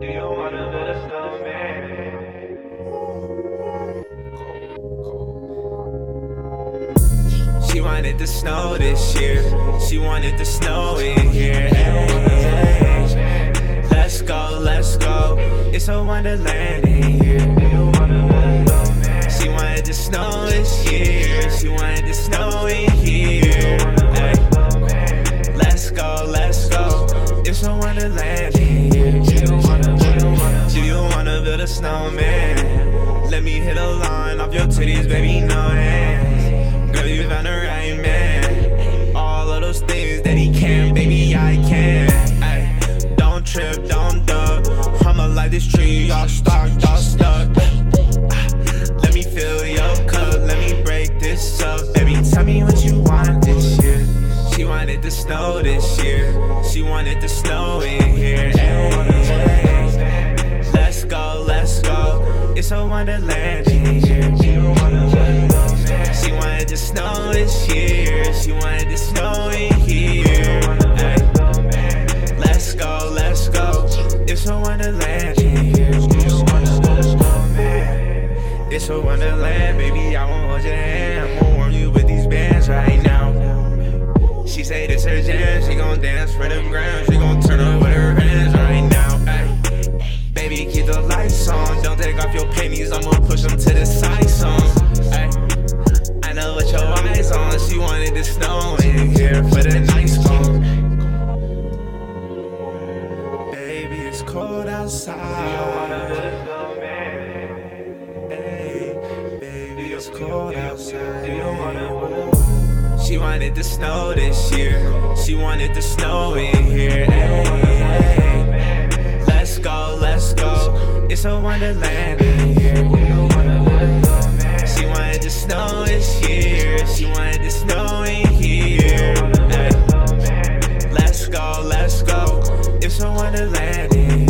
Do you wanna? She wanted the snow this year. She wanted the snow in here. Hey, hey. Let's go, let's go. It's a wonderland in here. She wanted the snow this year. She wanted the snow in here. Hey. Let's go, let's go. It's a wonderland in here. Build a snowman? Let me hit a line off your titties, baby, no hands. Girl, you found the right man. All of those things that he can, baby, I can. Ay, don't trip, don't duck. I'ma light this tree, y'all stuck, y'all stuck. Let me fill your cup, let me break this up. Baby, tell me what you want this year. She wanted the snow this year. She wanted the snow in It's a wonderland in here. She wanted the snow this year. She wanted the snow in here. Let's go, let's go. It's a wonderland in here. It's a wonderland, baby. I won't hold your hand. I'm gonna warm you with these bands right now. She say this her jam. She gon' dance for them ground. She gon' turn up Baby, keep the lights on. Don't take off your panties. I'ma push them to the side song. Ay. I know what your eyes on. She wanted the snow in here for the nice song. Baby, it's cold outside. Hey, baby, it's cold outside. She wanted the snow this year. She wanted the snow in here. Hey, hey. It's a wonderland in here. She wanted the snow this year. She wanted the snow in here. Let's go, let's go. It's a wonderland.